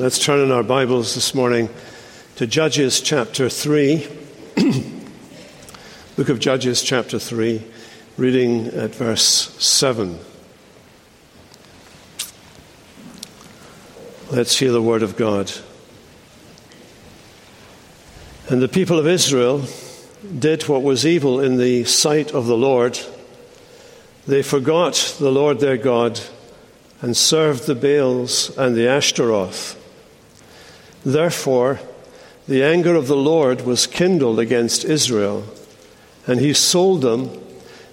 Let's turn in our Bibles this morning to Judges chapter 3. Book of Judges chapter 3, reading at verse 7. Let's hear the word of God. And the people of Israel did what was evil in the sight of the Lord. They forgot the Lord their God and served the Baals and the Ashtaroth. Therefore, the anger of the Lord was kindled against Israel, and he sold them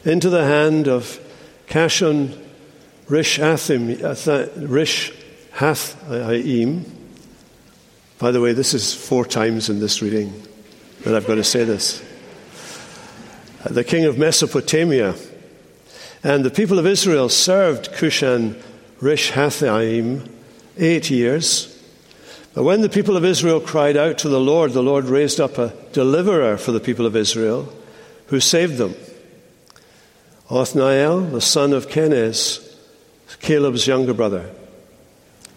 into the hand of Cushan Rishathaim. By the way, this is four times in this reading that I've got to say this. Uh, the king of Mesopotamia. And the people of Israel served Cushan Rishathaim eight years. When the people of Israel cried out to the Lord, the Lord raised up a deliverer for the people of Israel who saved them. Othniel, the son of Kenaz, Caleb's younger brother.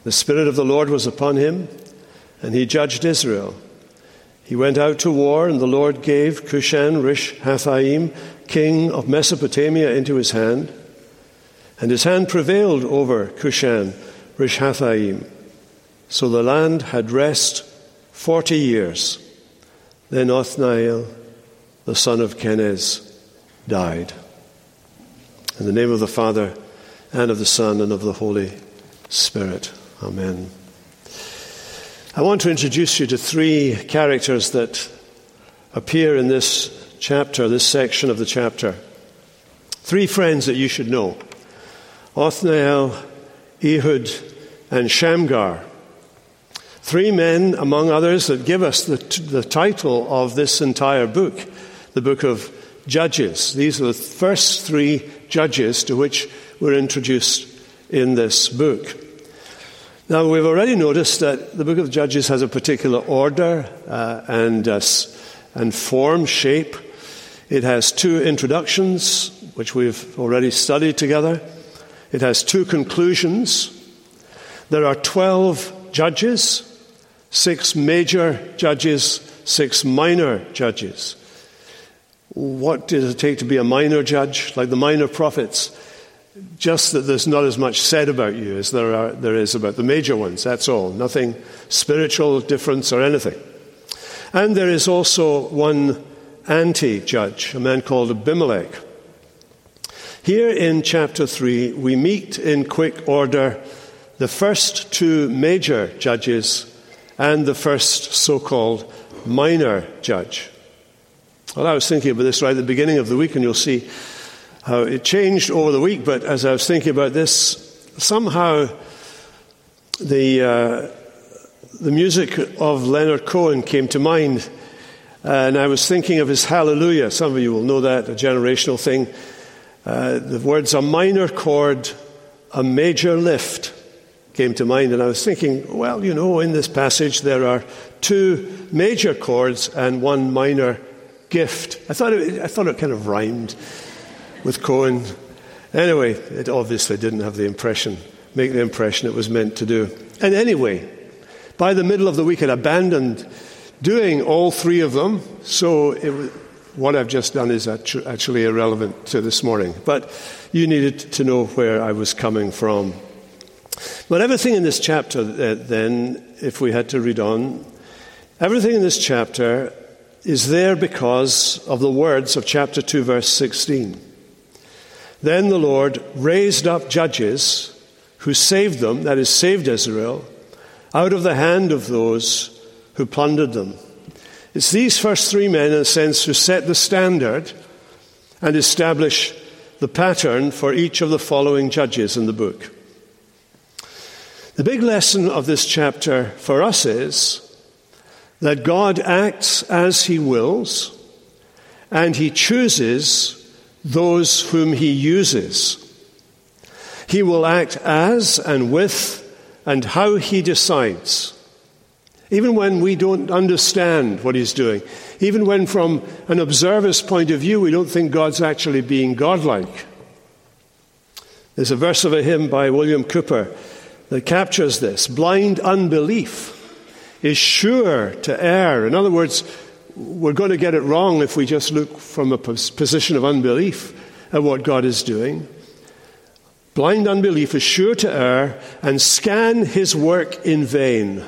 The Spirit of the Lord was upon him, and he judged Israel. He went out to war, and the Lord gave Cushan Rishathaim, king of Mesopotamia, into his hand. And his hand prevailed over Cushan Rishathaim. So the land had rest forty years. Then Othniel, the son of Kenaz, died. In the name of the Father, and of the Son, and of the Holy Spirit. Amen. I want to introduce you to three characters that appear in this chapter, this section of the chapter. Three friends that you should know. Othniel, Ehud, and Shamgar. Three men, among others, that give us the, the title of this entire book, the book of Judges. These are the first three judges to which we're introduced in this book. Now, we've already noticed that the book of Judges has a particular order uh, and, uh, and form, shape. It has two introductions, which we've already studied together. It has two conclusions. There are 12 judges, six major judges, six minor judges. What does it take to be a minor judge? Like the minor prophets, just that there's not as much said about you as there, are, there is about the major ones. That's all. Nothing spiritual difference or anything. And there is also one anti judge, a man called Abimelech. Here in chapter 3, we meet in quick order the first two major judges and the first so called minor judge. Well, I was thinking about this right at the beginning of the week, and you'll see how it changed over the week. But as I was thinking about this, somehow the, uh, the music of Leonard Cohen came to mind. And I was thinking of his Hallelujah. Some of you will know that, a generational thing. Uh, the words a minor chord, a major lift came to mind, and I was thinking, well, you know, in this passage there are two major chords and one minor gift. I thought it, I thought it kind of rhymed with Cohen. Anyway, it obviously didn't have the impression, make the impression it was meant to do. And anyway, by the middle of the week, it abandoned doing all three of them, so it, what I've just done is actually irrelevant to this morning. But you needed to know where I was coming from. But everything in this chapter, uh, then, if we had to read on, everything in this chapter is there because of the words of chapter 2, verse 16. Then the Lord raised up judges who saved them, that is, saved Israel, out of the hand of those who plundered them. It's these first three men, in a sense, who set the standard and establish the pattern for each of the following judges in the book. The big lesson of this chapter for us is that God acts as He wills and He chooses those whom He uses. He will act as and with and how He decides. Even when we don't understand what He's doing, even when, from an observer's point of view, we don't think God's actually being godlike. There's a verse of a hymn by William Cowper that captures this. Blind unbelief is sure to err. In other words, we're going to get it wrong if we just look from a position of unbelief at what God is doing. Blind unbelief is sure to err and scan his work in vain.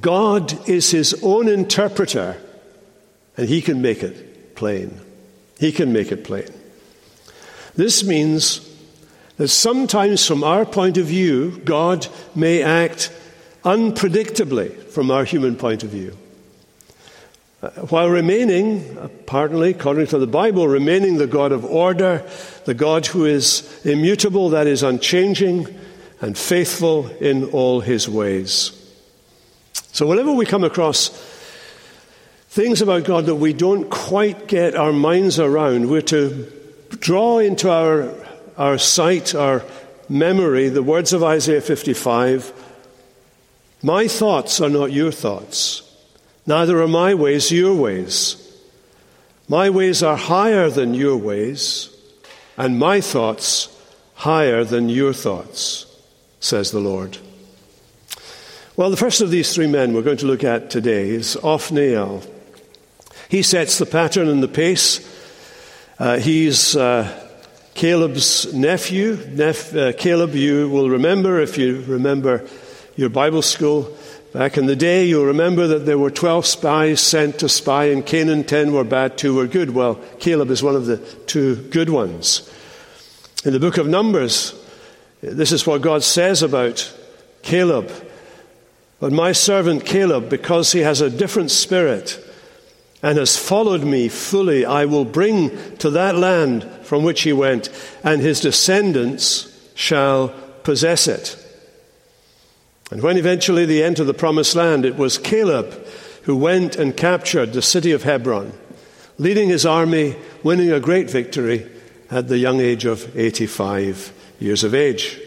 God is his own interpreter, and he can make it plain. He can make it plain. This means that sometimes, from our point of view, God may act unpredictably from our human point of view. Uh, while remaining, apparently, according to the Bible, remaining the God of order, the God who is immutable, that is, unchanging, and faithful in all his ways. So, whenever we come across things about God that we don't quite get our minds around, we're to draw into our, our sight, our memory, the words of Isaiah 55 My thoughts are not your thoughts Neither are my ways your ways. My ways are higher than your ways, and my thoughts higher than your thoughts, says the Lord. Well, the first of these three men we're going to look at today is Othniel. He sets the pattern and the pace. Uh, he's uh, Caleb's nephew. Nep- uh, Caleb, you will remember if you remember your Bible school. Back in the day, you'll remember that there were 12 spies sent to spy in Canaan, 10 were bad, 2 were good. Well, Caleb is one of the two good ones. In the book of Numbers, this is what God says about Caleb. But my servant Caleb, because he has a different spirit and has followed me fully, I will bring to that land from which he went, and his descendants shall possess it. And when eventually they entered the promised land, it was Caleb who went and captured the city of Hebron, leading his army, winning a great victory at the young age of 85 years of age.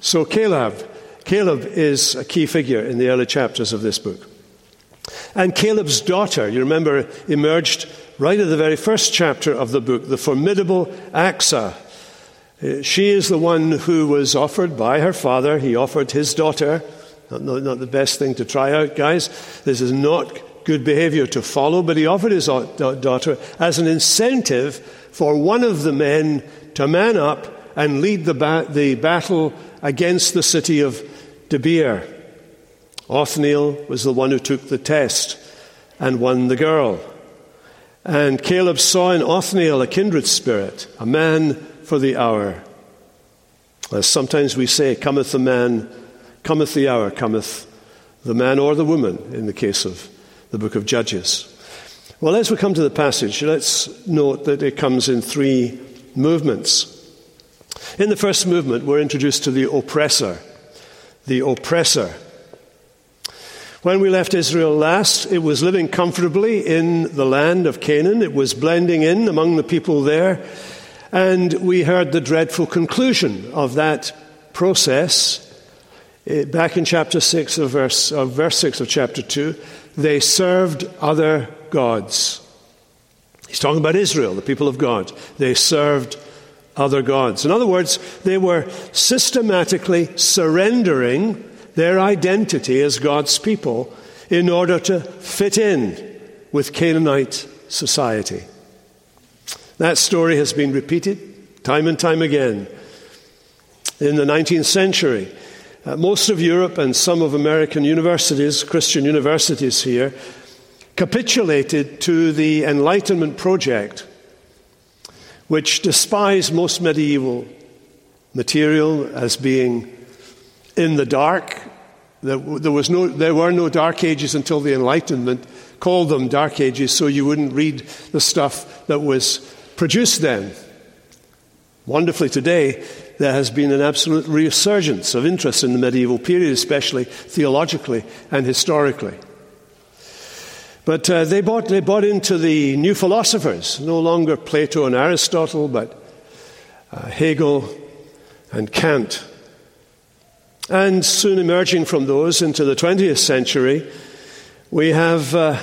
So Caleb, Caleb is a key figure in the early chapters of this book. And Caleb's daughter, you remember, emerged right at the very first chapter of the book, the formidable Achsah, uh, she is the one who was offered by her father. He offered his daughter. Not, not, not, the best thing to try out, guys. This is not good behavior to follow, but he offered his daughter as an incentive for one of the men to man up and lead the, ba- the battle against the city of Debir. Othniel was the one who took the test and won the girl. And Caleb saw in Othniel a kindred spirit, a man for the hour. As sometimes we say, cometh the man, cometh the hour, cometh the man or the woman, in the case of the book of Judges. Well, as we come to the passage, let's note that it comes in three movements. In the first movement, we're introduced to the oppressor. The oppressor. When we left Israel last, it was living comfortably in the land of Canaan. It was blending in among the people there. And we heard the dreadful conclusion of that process eh, back in chapter 6 of verse, of verse 6 of chapter 2. They served other gods. He's talking about Israel, the people of God. They served other gods. In other words, they were systematically surrendering their identity as God's people in order to fit in with Canaanite society. That story has been repeated time and time again. In the 19th century, uh, most of Europe and some of American universities, Christian universities here, capitulated to the Enlightenment project, which despised most medieval material as being in the dark. There, was no, there were no dark ages until the Enlightenment called them dark ages, so you wouldn't read the stuff that was produced then. Wonderfully, today, there has been an absolute resurgence of interest in the medieval period, especially theologically and historically. But uh, they, bought, they bought into the new philosophers, no longer Plato and Aristotle, but uh, Hegel and Kant. And soon emerging from those into the 20th century, we have, uh,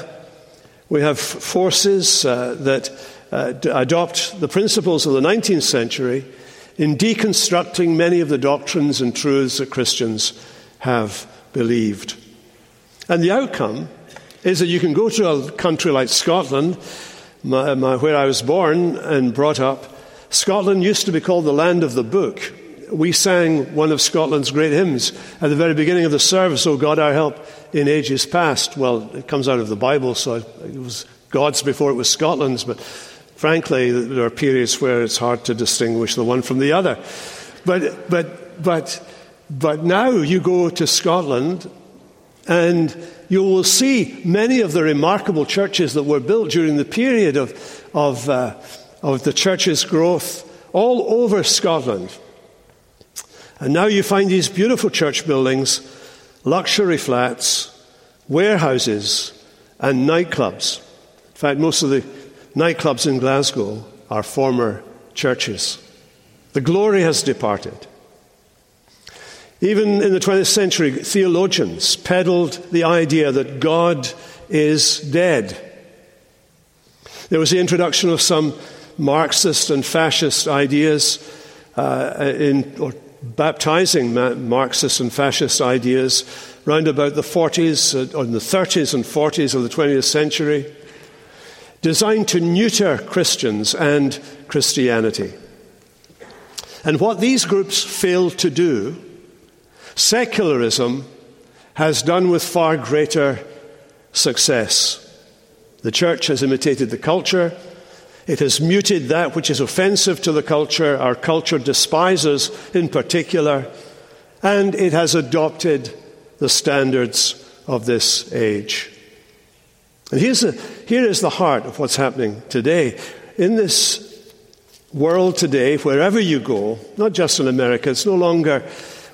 we have forces uh, that uh, adopt the principles of the 19th century in deconstructing many of the doctrines and truths that Christians have believed. And the outcome is that you can go to a country like Scotland, my, my, where I was born and brought up. Scotland used to be called the land of the book. We sang one of Scotland's great hymns at the very beginning of the service, Oh God, our help in ages past. Well, it comes out of the Bible, so it was God's before it was Scotland's, but frankly, there are periods where it's hard to distinguish the one from the other. But, but, but, but now you go to Scotland and you will see many of the remarkable churches that were built during the period of, of, uh, of the church's growth all over Scotland. And now you find these beautiful church buildings, luxury flats, warehouses, and nightclubs. In fact, most of the nightclubs in Glasgow are former churches. The glory has departed. Even in the 20th century, theologians peddled the idea that God is dead. There was the introduction of some Marxist and fascist ideas uh, in, or baptizing Marxist and fascist ideas round about the 40s, uh, or the 30s and 40s of the 20th century, designed to neuter Christians and Christianity. And what these groups failed to do Secularism has done with far greater success. The church has imitated the culture. It has muted that which is offensive to the culture, our culture despises in particular, and it has adopted the standards of this age. And here's the, here is the heart of what's happening today. In this world today, wherever you go, not just in America, it's no longer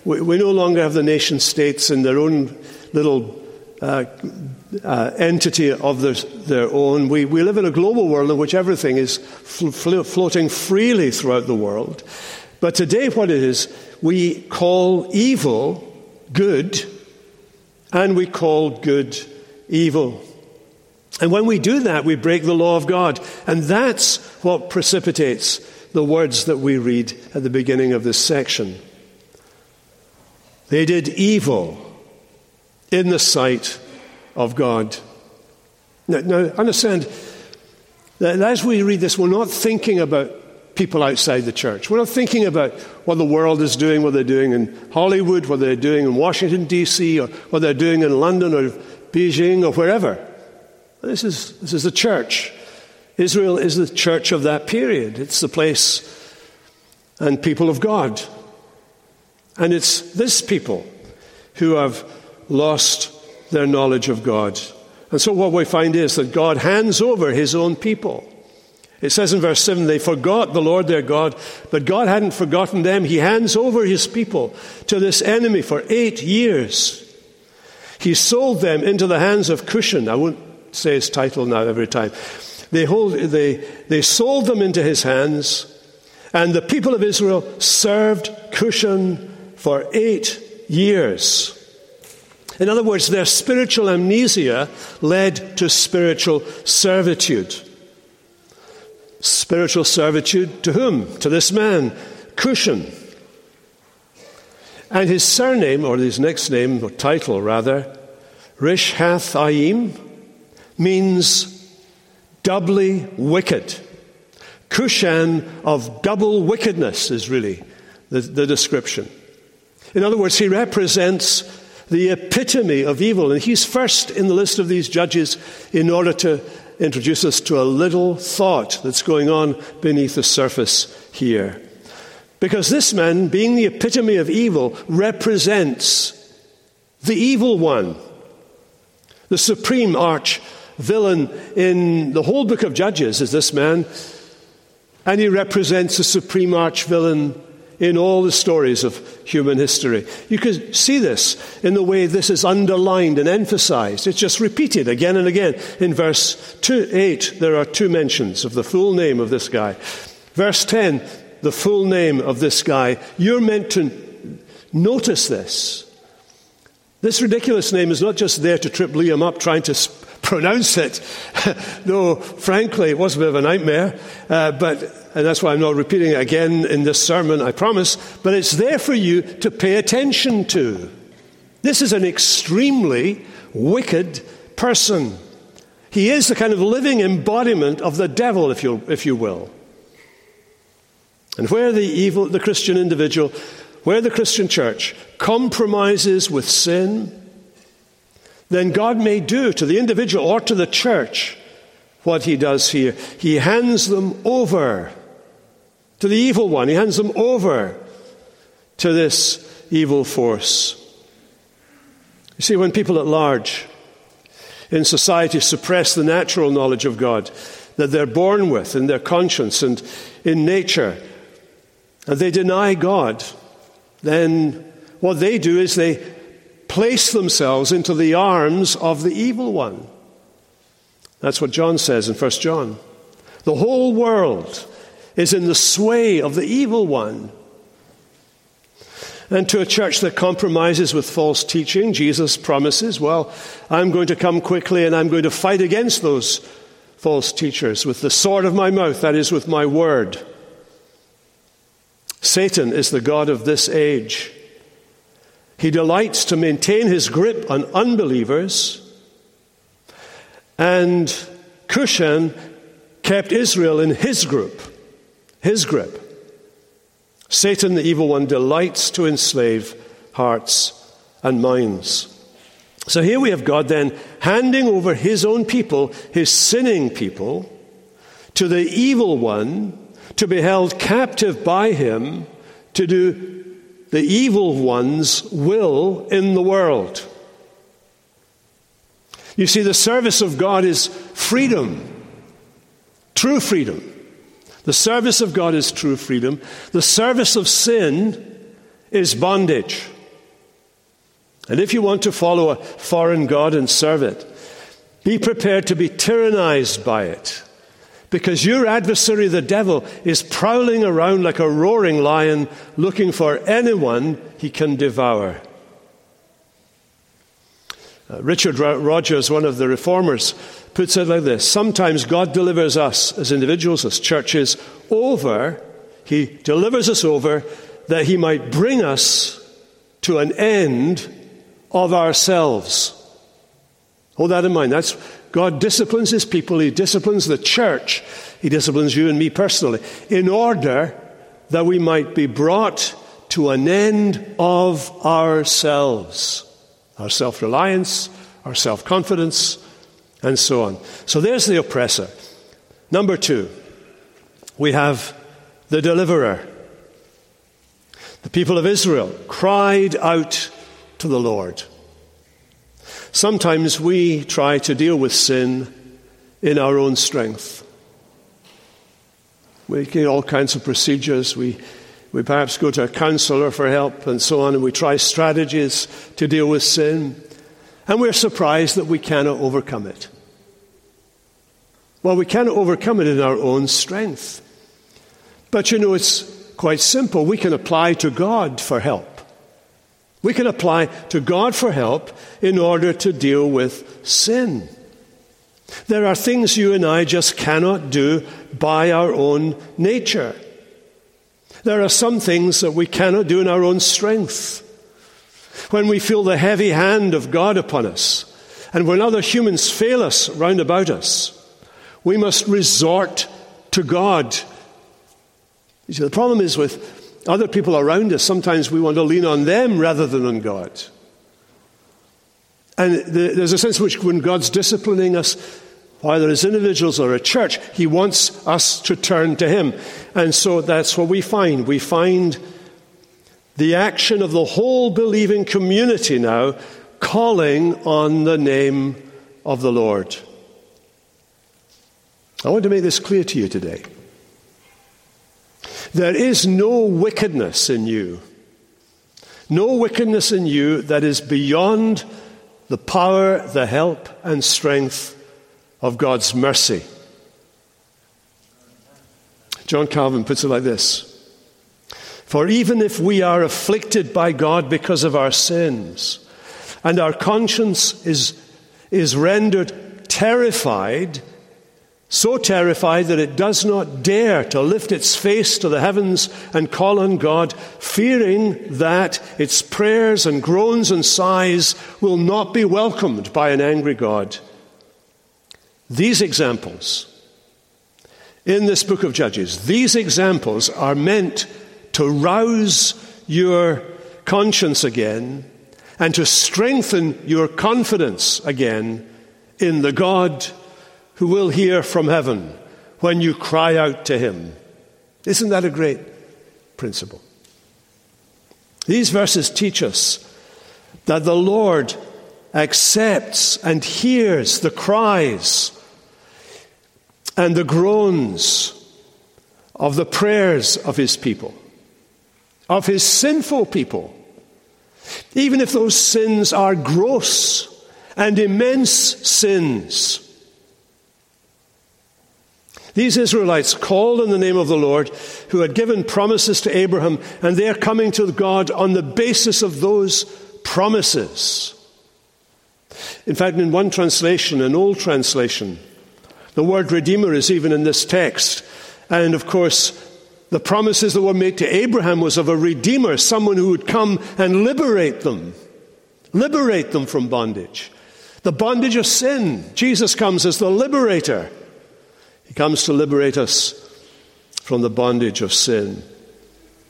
we, we no longer have the nation states in their own little uh, uh, entity of their, their own. We, we live in a global world in which everything is fl- floating freely throughout the world. But today, what it is, we call evil good, and we call good evil. And when we do that, we break the law of God. And that's what precipitates the words that we read at the beginning of this section. They did evil in the sight of God. Now, now understand that as we read this, we're not thinking about people outside the church. We're not thinking about what the world is doing, what they're doing in Hollywood, what they're doing in Washington, D.C., or what they're doing in London or Beijing or wherever. This is, this is the church. Israel is the church of that period. It's the place and people of God. And it's this people who have lost their knowledge of God. And so what we find is that God hands over his own people. It says in verse 7 they forgot the Lord their God, but God hadn't forgotten them. He hands over his people to this enemy for eight years. He sold them into the hands of Cushan. I won't say his title now every time. They, hold, they, they sold them into his hands, and the people of Israel served Cushan for eight years. In other words, their spiritual amnesia led to spiritual servitude. Spiritual servitude to whom? To this man, Cushan. And his surname, or his next name, or title rather, Rishathaim, means doubly wicked. Cushan of double wickedness is really the, the description. In other words, he represents the epitome of evil. And he's first in the list of these judges in order to introduce us to a little thought that's going on beneath the surface here. Because this man, being the epitome of evil, represents the evil one, the supreme arch villain in the whole book of Judges is this man, and he represents the supreme arch villain in all the stories of human history. You can see this in the way this is underlined and emphasized. It's just repeated again and again. In verse two, 8, there are two mentions of the full name of this guy. Verse 10, the full name of this guy. You're meant to notice this. This ridiculous name is not just there to trip Liam up trying to pronounce it. Though, frankly, it was a bit of a nightmare. Uh, but, and that's why I'm not repeating it again in this sermon, I promise. But it's there for you to pay attention to. This is an extremely wicked person. He is the kind of living embodiment of the devil, if you, if you will. And where the evil, the Christian individual, where the Christian church compromises with sin, then God may do to the individual or to the church what he does here. He hands them over to the evil one, he hands them over to this evil force. You see, when people at large in society suppress the natural knowledge of God that they're born with in their conscience and in nature, and they deny God, then what they do is they place themselves into the arms of the evil one. That's what John says in 1 John. The whole world is in the sway of the evil one. And to a church that compromises with false teaching, Jesus promises, well, I'm going to come quickly and I'm going to fight against those false teachers with the sword of my mouth, that is, with my word. Satan is the God of this age. He delights to maintain his grip on unbelievers. And Cushan kept Israel in his group, his grip. Satan, the evil one, delights to enslave hearts and minds. So here we have God then handing over his own people, his sinning people, to the evil one to be held captive by him to do the evil one's will in the world. You see, the service of God is freedom, true freedom. The service of God is true freedom. The service of sin is bondage. And if you want to follow a foreign God and serve it, be prepared to be tyrannized by it. Because your adversary, the devil, is prowling around like a roaring lion looking for anyone he can devour. Uh, Richard Rogers, one of the reformers, puts it like this Sometimes God delivers us as individuals, as churches, over, He delivers us over that He might bring us to an end of ourselves. Hold that in mind. That's God disciplines His people, He disciplines the church, He disciplines you and me personally, in order that we might be brought to an end of ourselves, our self reliance, our self confidence, and so on. So there's the oppressor. Number two, we have the deliverer. The people of Israel cried out to the Lord. Sometimes we try to deal with sin in our own strength. We get all kinds of procedures. We, we perhaps go to a counselor for help and so on, and we try strategies to deal with sin and we're surprised that we cannot overcome it. Well, we cannot overcome it in our own strength. But you know, it's quite simple. We can apply to God for help. We can apply to God for help in order to deal with sin. There are things you and I just cannot do by our own nature. There are some things that we cannot do in our own strength when we feel the heavy hand of God upon us, and when other humans fail us round about us, we must resort to God. You see, the problem is with other people around us, sometimes we want to lean on them rather than on God. And there's a sense in which when God's disciplining us, whether as individuals or a church, He wants us to turn to Him. And so that's what we find. We find the action of the whole believing community now calling on the name of the Lord. I want to make this clear to you today. There is no wickedness in you, no wickedness in you that is beyond the power, the help, and strength of God's mercy. John Calvin puts it like this for even if we are afflicted by God because of our sins, and our conscience is, is rendered terrified, so terrified that it does not dare to lift its face to the heavens and call on God, fearing that its prayers and groans and sighs will not be welcomed by an angry God. These examples in this book of Judges, these examples are meant to rouse your conscience again and to strengthen your confidence again in the God who will hear from heaven when you cry out to him. Isn't that a great principle? These verses teach us that the Lord accepts and hears the cries and the groans of the prayers of his people, of his sinful people even if those sins are gross and immense sins. These Israelites called on the name of the Lord, who had given promises to Abraham, and they are coming to God on the basis of those promises. In fact, in one translation, an old translation, the word Redeemer is even in this text. And of course, the promises that were made to Abraham was of a redeemer, someone who would come and liberate them, liberate them from bondage. The bondage of sin. Jesus comes as the liberator. He comes to liberate us from the bondage of sin.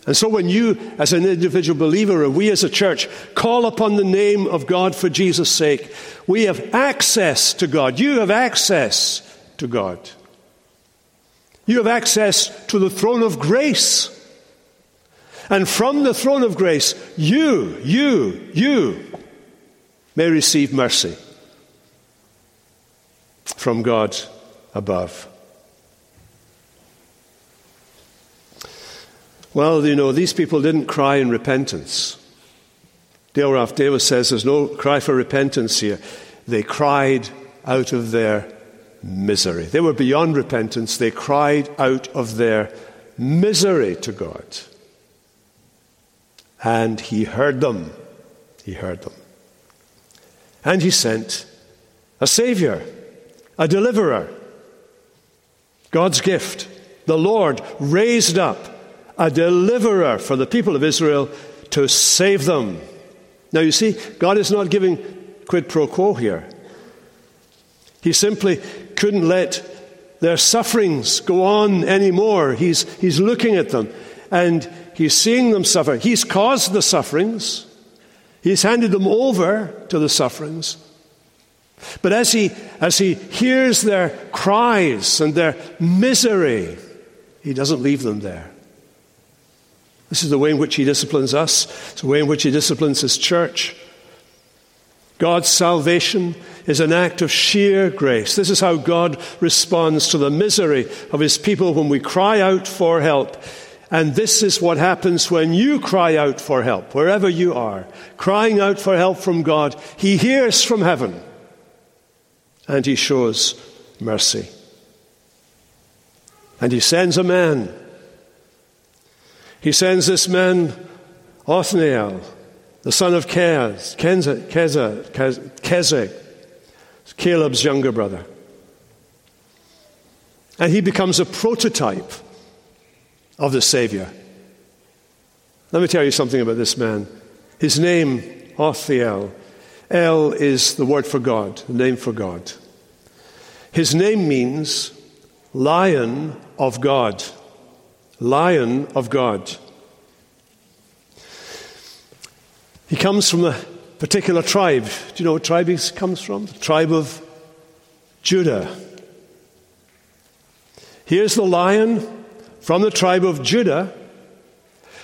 And so, when you, as an individual believer, or we as a church, call upon the name of God for Jesus' sake, we have access to God. You have access to God. You have access to the throne of grace. And from the throne of grace, you, you, you may receive mercy from God above. Well, you know, these people didn't cry in repentance. Dale Ralph Davis says there's no cry for repentance here. They cried out of their misery. They were beyond repentance. They cried out of their misery to God. And He heard them. He heard them. And He sent a Savior, a deliverer, God's gift. The Lord raised up a deliverer for the people of Israel to save them. Now, you see, God is not giving quid pro quo here. He simply couldn't let their sufferings go on anymore. He's, he's looking at them and he's seeing them suffer. He's caused the sufferings, he's handed them over to the sufferings. But as he, as he hears their cries and their misery, he doesn't leave them there. This is the way in which he disciplines us, it's the way in which he disciplines his church. God's salvation is an act of sheer grace. This is how God responds to the misery of his people when we cry out for help. And this is what happens when you cry out for help, wherever you are, crying out for help from God. He hears from heaven and he shows mercy. And he sends a man. He sends this man, Othniel, the son of Kez, Kezek, Caleb's younger brother. And he becomes a prototype of the Savior. Let me tell you something about this man. His name, Othniel, El is the word for God, the name for God. His name means Lion of God. Lion of God. He comes from a particular tribe. Do you know what tribe he comes from? The tribe of Judah. Here's the lion from the tribe of Judah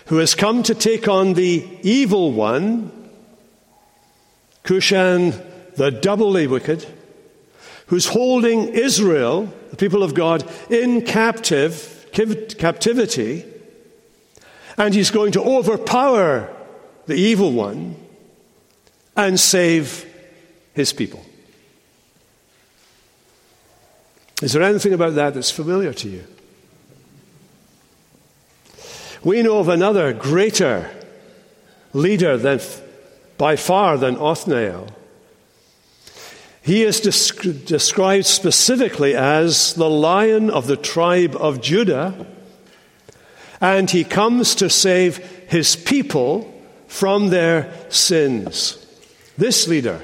who has come to take on the evil one, Cushan the doubly wicked, who's holding Israel, the people of God, in captive, captivity, and he's going to overpower the evil one and save his people. Is there anything about that that's familiar to you? We know of another greater leader than by far than Othniel. He is desc- described specifically as the lion of the tribe of Judah, and he comes to save his people from their sins. This leader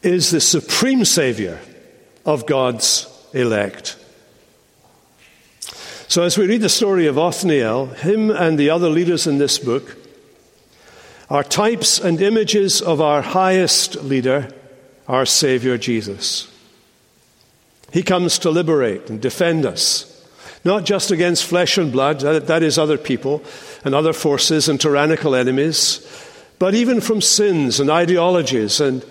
is the supreme Savior of God's elect. So, as we read the story of Othniel, him and the other leaders in this book are types and images of our highest leader, our Savior Jesus. He comes to liberate and defend us, not just against flesh and blood, that is other people and other forces and tyrannical enemies, but even from sins and ideologies and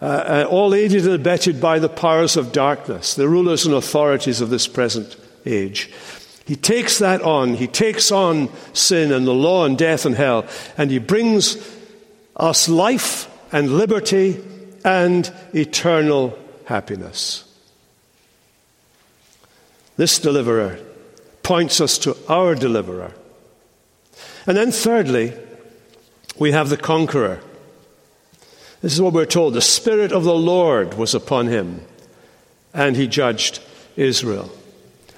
uh, uh, all aided and abetted by the powers of darkness, the rulers and authorities of this present age. He takes that on. He takes on sin and the law and death and hell, and he brings us life and liberty and eternal happiness. This deliverer points us to our deliverer. And then, thirdly, we have the conqueror. This is what we're told. The Spirit of the Lord was upon him, and he judged Israel.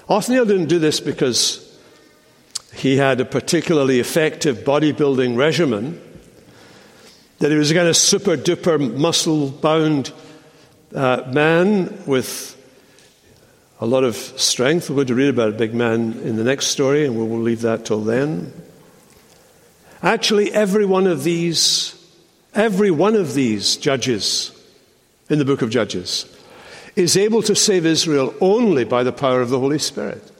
Othniel didn't do this because he had a particularly effective bodybuilding regimen, that he was a kind of super duper muscle bound uh, man with a lot of strength. We're going to read about a big man in the next story, and we will leave that till then. Actually, every one of these Every one of these judges in the book of Judges is able to save Israel only by the power of the Holy Spirit.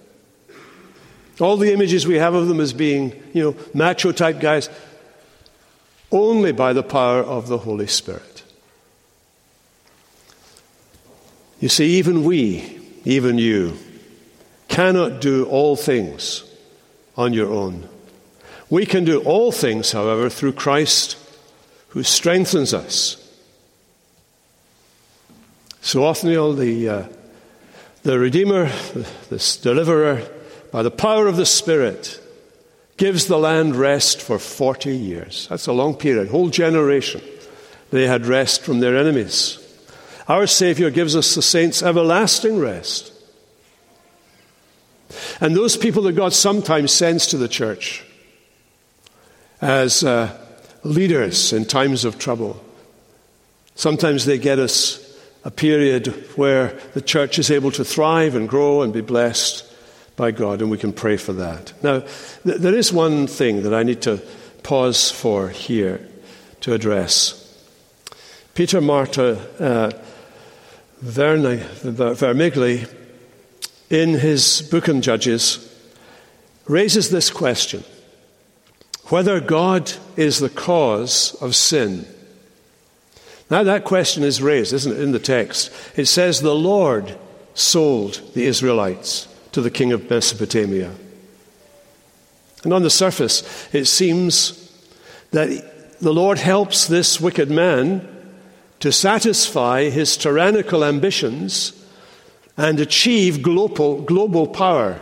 All the images we have of them as being, you know, macho type guys, only by the power of the Holy Spirit. You see, even we, even you, cannot do all things on your own. We can do all things, however, through Christ who strengthens us. So Othniel, the, uh, the Redeemer, this deliverer, by the power of the Spirit, gives the land rest for 40 years. That's a long period, whole generation. They had rest from their enemies. Our Savior gives us the saints everlasting rest. And those people that God sometimes sends to the church as uh, leaders in times of trouble. Sometimes they get us a period where the church is able to thrive and grow and be blessed by God, and we can pray for that. Now, th- there is one thing that I need to pause for here to address. Peter Martyr uh, Vermigli, in his book on Judges, raises this question whether God is the cause of sin. Now, that question is raised, isn't it, in the text? It says, The Lord sold the Israelites to the king of Mesopotamia. And on the surface, it seems that the Lord helps this wicked man to satisfy his tyrannical ambitions and achieve global, global power,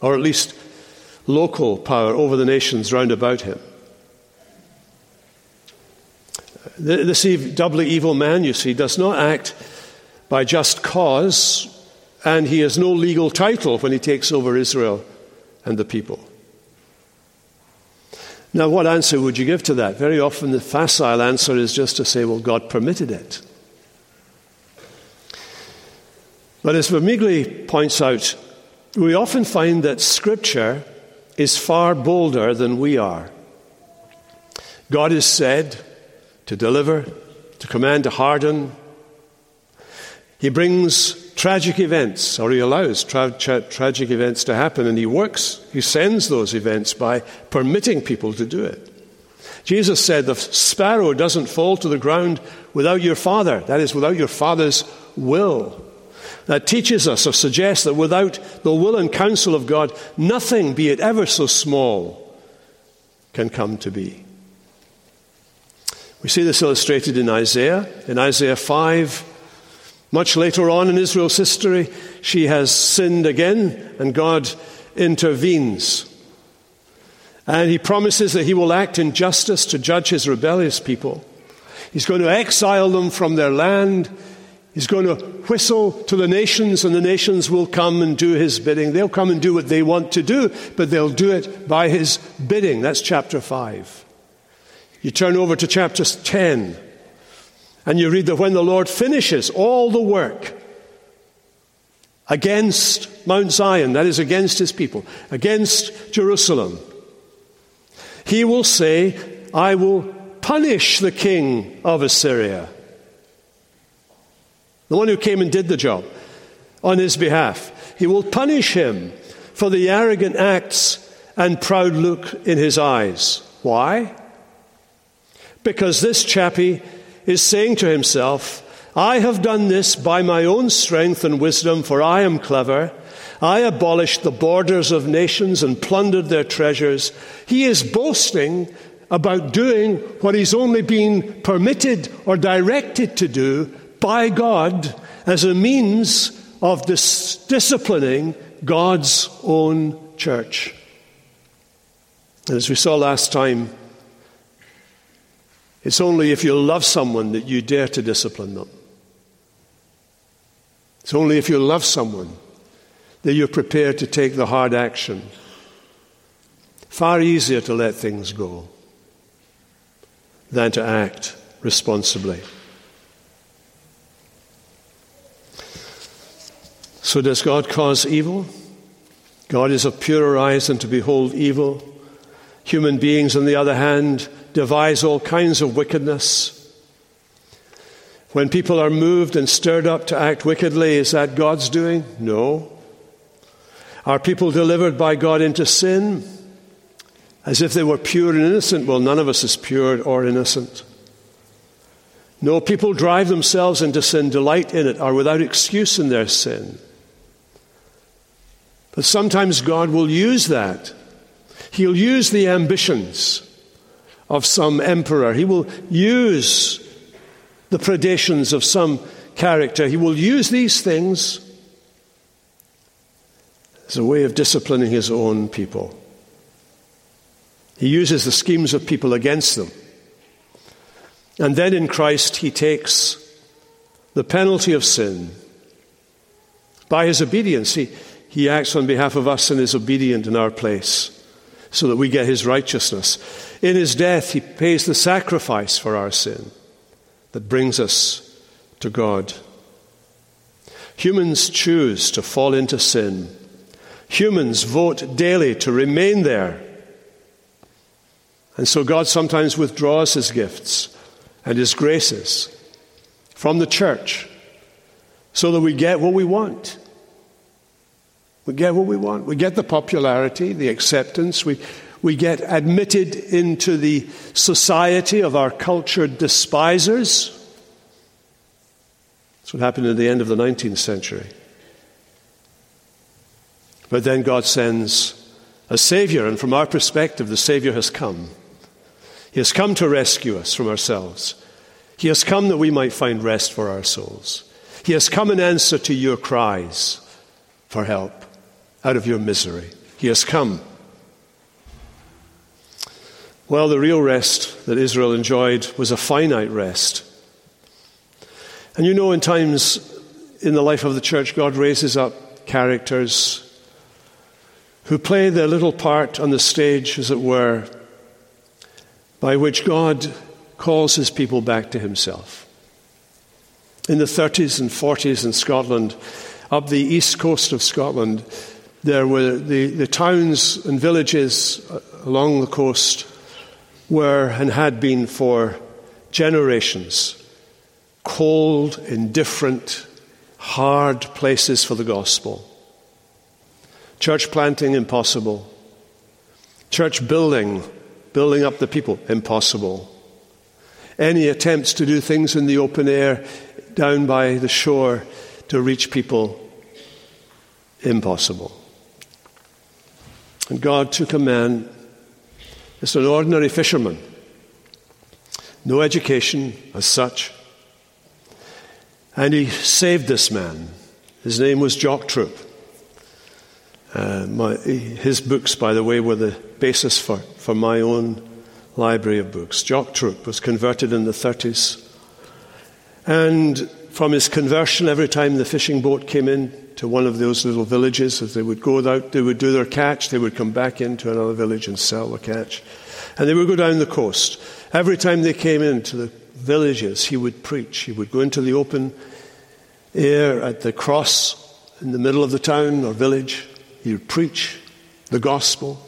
or at least local power over the nations round about him. This doubly evil man, you see, does not act by just cause, and he has no legal title when he takes over Israel and the people. Now, what answer would you give to that? Very often, the facile answer is just to say, well, God permitted it. But as Vermigli points out, we often find that Scripture is far bolder than we are. God is said to deliver, to command to harden. He brings tragic events, or he allows tra- tra- tragic events to happen, and he works, he sends those events by permitting people to do it. Jesus said, The sparrow doesn't fall to the ground without your father, that is, without your father's will that teaches us or suggests that without the will and counsel of God, nothing, be it ever so small, can come to be. We see this illustrated in Isaiah. In Isaiah 5, much later on in Israel's history, she has sinned again, and God intervenes. And he promises that he will act in justice to judge his rebellious people. He's going to exile them from their land. He's going to whistle to the nations, and the nations will come and do his bidding. They'll come and do what they want to do, but they'll do it by his bidding. That's chapter 5. You turn over to chapter 10, and you read that when the Lord finishes all the work against Mount Zion, that is, against his people, against Jerusalem, he will say, I will punish the king of Assyria the one who came and did the job on his behalf. He will punish him for the arrogant acts and proud look in his eyes. Why? Because this chappie is saying to himself, I have done this by my own strength and wisdom, for I am clever. I abolished the borders of nations and plundered their treasures. He is boasting about doing what he's only been permitted or directed to do by God as a means of dis- disciplining God's own church. And as we saw last time, it's only if you love someone that you dare to discipline them. It's only if you love someone that you're prepared to take the hard action. Far easier to let things go than to act responsibly. So, does God cause evil? God is of purer eyes than to behold evil. Human beings, on the other hand, devise all kinds of wickedness. When people are moved and stirred up to act wickedly, is that God's doing? No. Are people delivered by God into sin as if they were pure and innocent? Well, none of us is pure or innocent. No, people drive themselves into sin, delight in it, are without excuse in their sin. But sometimes God will use that. He'll use the ambitions of some emperor. He will use the predations of some character. He will use these things as a way of disciplining his own people. He uses the schemes of people against them. And then in Christ, he takes the penalty of sin by his obedience. He, he acts on behalf of us and is obedient in our place so that we get his righteousness. In his death, he pays the sacrifice for our sin that brings us to God. Humans choose to fall into sin. Humans vote daily to remain there. And so God sometimes withdraws his gifts and his graces from the church so that we get what we want. We get what we want. We get the popularity, the acceptance. We, we get admitted into the society of our cultured despisers. That's what happened at the end of the 19th century. But then God sends a Savior, and from our perspective, the Savior has come. He has come to rescue us from ourselves. He has come that we might find rest for our souls. He has come in answer to your cries for help out of your misery. He has come. Well, the real rest that Israel enjoyed was a finite rest. And you know, in times in the life of the church, God raises up characters who play their little part on the stage, as it were, by which God calls his people back to himself. In the 30s and 40s in Scotland, up the east coast of Scotland, there were the, the towns and villages along the coast were and had been for generations cold, indifferent, hard places for the gospel. Church planting, impossible. Church building, building up the people, impossible. Any attempts to do things in the open air down by the shore to reach people, impossible. And God took a man, it's an ordinary fisherman, no education as such, and he saved this man. His name was Jock Troup. Uh, my, his books, by the way, were the basis for, for my own library of books. Jock Troup was converted in the 30s. And from his conversion, every time the fishing boat came in to one of those little villages, as they would go out, they would do their catch, they would come back into another village and sell the catch. And they would go down the coast. Every time they came into the villages, he would preach. He would go into the open air at the cross in the middle of the town or village. He would preach the gospel.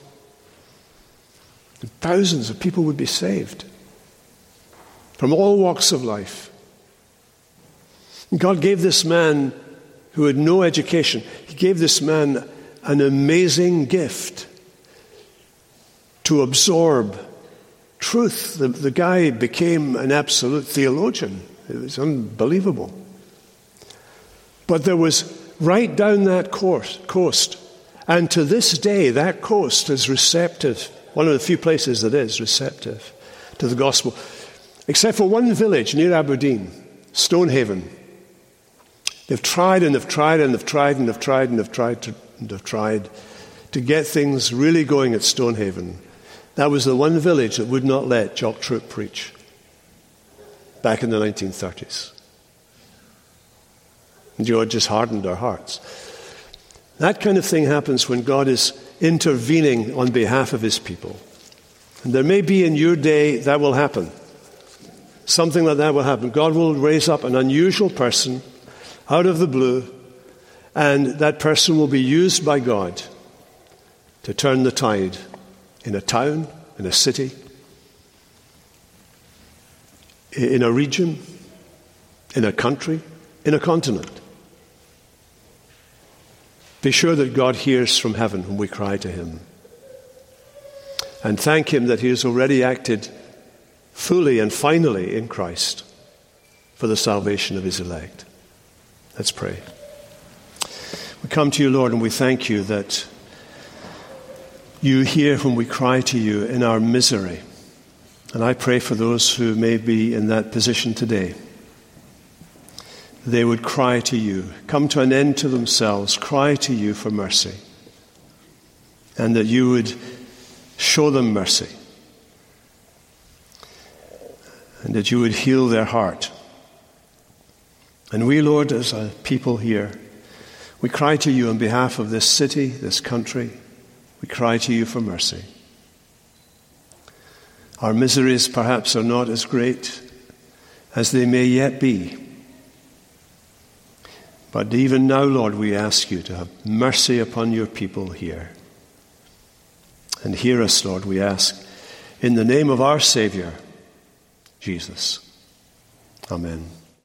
And thousands of people would be saved from all walks of life. God gave this man who had no education, He gave this man an amazing gift to absorb truth. The, the guy became an absolute theologian. It was unbelievable. But there was right down that course, coast, and to this day, that coast is receptive, one of the few places that is receptive to the gospel, except for one village near Aberdeen, Stonehaven. They've tried and they've tried and they've tried and they've tried and they've tried to, and they've tried to get things really going at Stonehaven. That was the one village that would not let Jock Troup preach back in the 1930s. And you God just hardened our hearts. That kind of thing happens when God is intervening on behalf of his people. And there may be in your day that will happen. Something like that will happen. God will raise up an unusual person out of the blue, and that person will be used by God to turn the tide in a town, in a city, in a region, in a country, in a continent. Be sure that God hears from heaven when we cry to Him. And thank Him that He has already acted fully and finally in Christ for the salvation of His elect. Let's pray. We come to you, Lord, and we thank you that you hear when we cry to you in our misery. And I pray for those who may be in that position today they would cry to you, come to an end to themselves, cry to you for mercy, and that you would show them mercy, and that you would heal their heart. And we, Lord, as a people here, we cry to you on behalf of this city, this country, we cry to you for mercy. Our miseries perhaps are not as great as they may yet be. But even now, Lord, we ask you to have mercy upon your people here. And hear us, Lord, we ask, in the name of our Savior, Jesus. Amen.